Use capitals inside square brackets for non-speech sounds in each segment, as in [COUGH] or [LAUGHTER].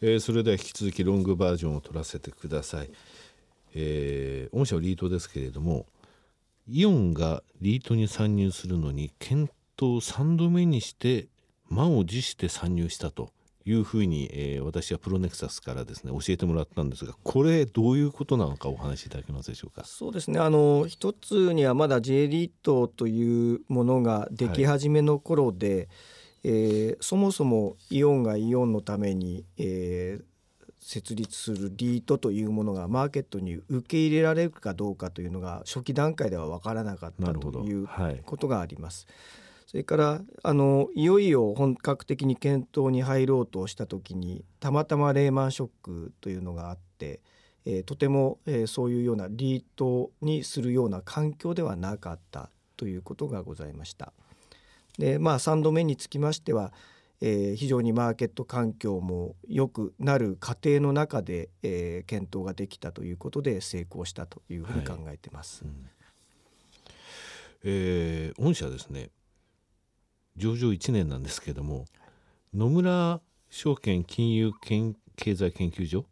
えー、それでは引き続きロングバージョンを取らせてください、えー、御社はリートですけれどもイオンがリートに参入するのに検討3度目にして満を持して参入したというふうに、えー、私はプロネクサスからですね教えてもらったんですがこれどういうことなのかお話しいただけますでしょうか？そうですね。あの一つにはまだ J リートというものができ始めの頃で、はい、えー、そもそもイオンがイオンのために、えー、設立するリートというものがマーケットに受け入れられるかどうかというのが初期段階では分からなかったということがあります。はいそれからあのいよいよ本格的に検討に入ろうとした時にたまたまレーマンショックというのがあって、えー、とても、えー、そういうようなリートにするような環境ではなかったということがございました。でまあ3度目につきましては、えー、非常にマーケット環境も良くなる過程の中で、えー、検討ができたということで成功したというふうに考えてます。はいうん、えー、御社ですね上場1年なんですけども野村証券金融経済研究所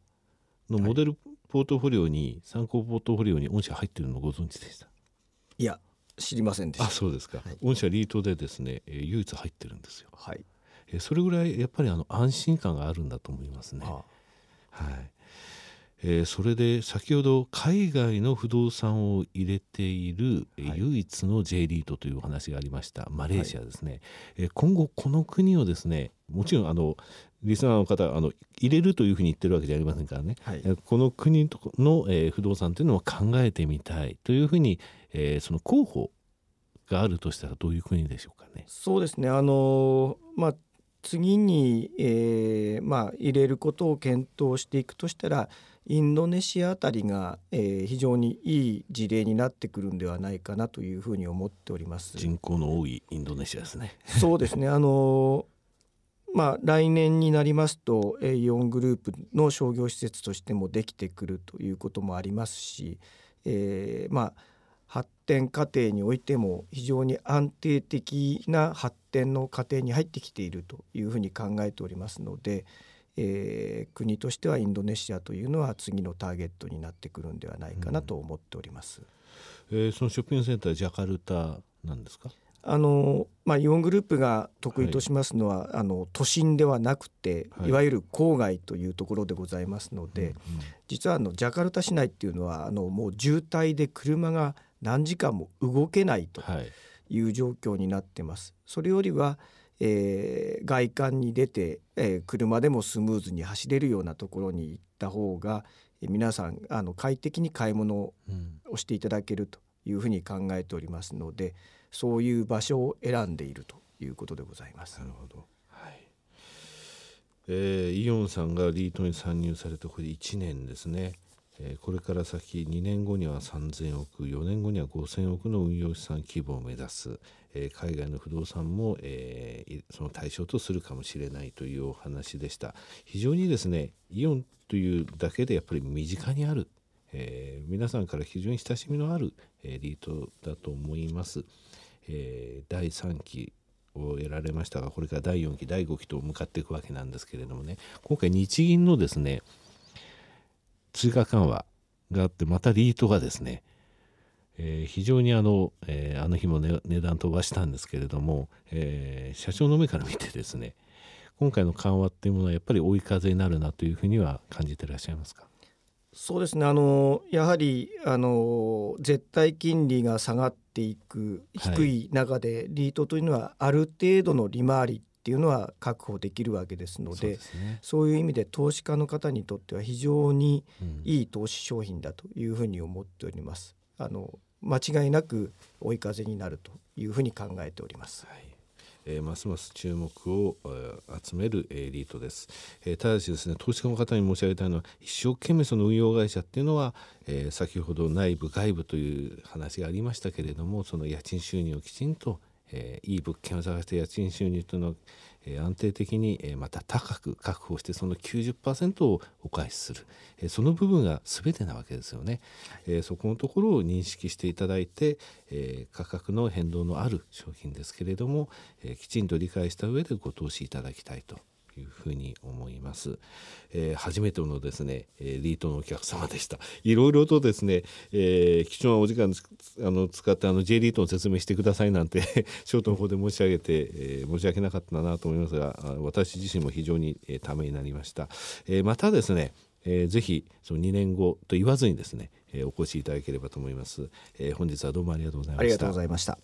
のモデルポートフォリオに、参考ポートフォリオに御社入ってるのご存知でした？いや知りませんでした。あそうですか、はい、御社リートでですね、えー、唯一入ってるんですよ。はい、えー、それぐらいやっぱりあの安心感があるんだと思いますね。はい。えー、それで先ほど海外の不動産を入れている、はい、唯一の J リートというお話がありました。マレーシアですね、はい、えー、今後この国をですねもちろんあのリスナーの方あの入れるというふうに言ってるわけじゃありませんからね、はい、この国の、えー、不動産というのを考えてみたいというふうに、えー、その候補があるとしたらどういう国でしょうかね。そうですね。あのまあ次に、えーまあ、入れることを検討していくとしたらインドネシアあたりが、えー、非常にいい事例になってくるんではないかなというふうに思っております。人口の多いインドネシアですね。そうですね。あのまあ来年になりますとイオングループの商業施設としてもできてくるということもありますし、えー、まあ発展過程においても非常に安定的な発展の過程に入ってきているというふうに考えておりますので、えー、国としてはインドネシアというのは次のターゲットになってくるんではないかなと思っております。うん、えー、そのショッピングセンタージャカルタなんですか？あのまあ、イオングループが得意としますのは、はい、あの都心ではなくて、はい、いわゆる郊外というところでございますので、うんうん、実はあのジャカルタ市内っていうのはあのもう渋滞で車が何時間も動けないとい。う状況になってます。それよりはえー、外観に出て、えー、車でもスムーズに走れるようなところに行った方が、えー、皆さんあの快適に買い物をしていただけるというふうに考えておりますので、そういう場所を選んでいるということでございます。なるほどはいえー、イオンさんがリートに参入されてこれ1年ですね。えこれから先2年後には3000億4年後には5000億の運用資産規模を目指す、え海外の不動産も、えその対象とするかもしれないというお話でした非常にですねイオンというだけでやっぱり身近にある、えー、皆さんから非常に親しみのある、えリートだと思います、えー、第3期を得られましたがこれから第4期第5期と向かっていくわけなんですけれどもね。今回日銀のですね追加緩和があってまたリートがですね、えー、非常にあの、えー、あの日も、ね、値段飛ばしたんですけれども、えー、社長の目から見てですね今回の緩和っていうものはやっぱり追い風になるなというふうには感じていらっしゃいますか？そうですね。あのやはりあの絶対金利が下がっていく低い中で、リートというのはある程度の利回りっていうのは確保できるわけですのでそう、ね,、いう意味で投資家の方にとっては非常にいい投資商品だというふうに思っております。あの間違いなく追い風になるというふうに考えております。はいえー、ますます注目を、えー、集めるエリートです、えー、ただしですね投資家の方に申し上げたいのは一生懸命その運用会社っていうのは、え、先ほど内部外部という話がありましたけれどもその家賃収入をきちんとえ、いい物件を探して家賃収入というのを、えー、安定的に、えー、また高く確保してその90%をお返しする、えー、その部分が全てなわけですよね、はい、えー、そこのところを認識していただいて、えー、価格の変動のある商品ですけれども、えー、きちんと理解した上でご投資いただきたいというふうに思います。えー、初めてのですね、えー、リートのお客様でした。[LAUGHS] いろいろとですね、えー、貴重なお時間あの使ってあの J リートの説明してくださいなんて [LAUGHS] ショートの方で申し上げて、えー、申し訳なかったなと思いますが、私自身も非常に、えー、ためになりました。えー、またですね、えー、ぜひその2年後と言わずにですね、えー、お越しいただければと思います、えー、本日はどうもありがとうございました。ありがとうございました。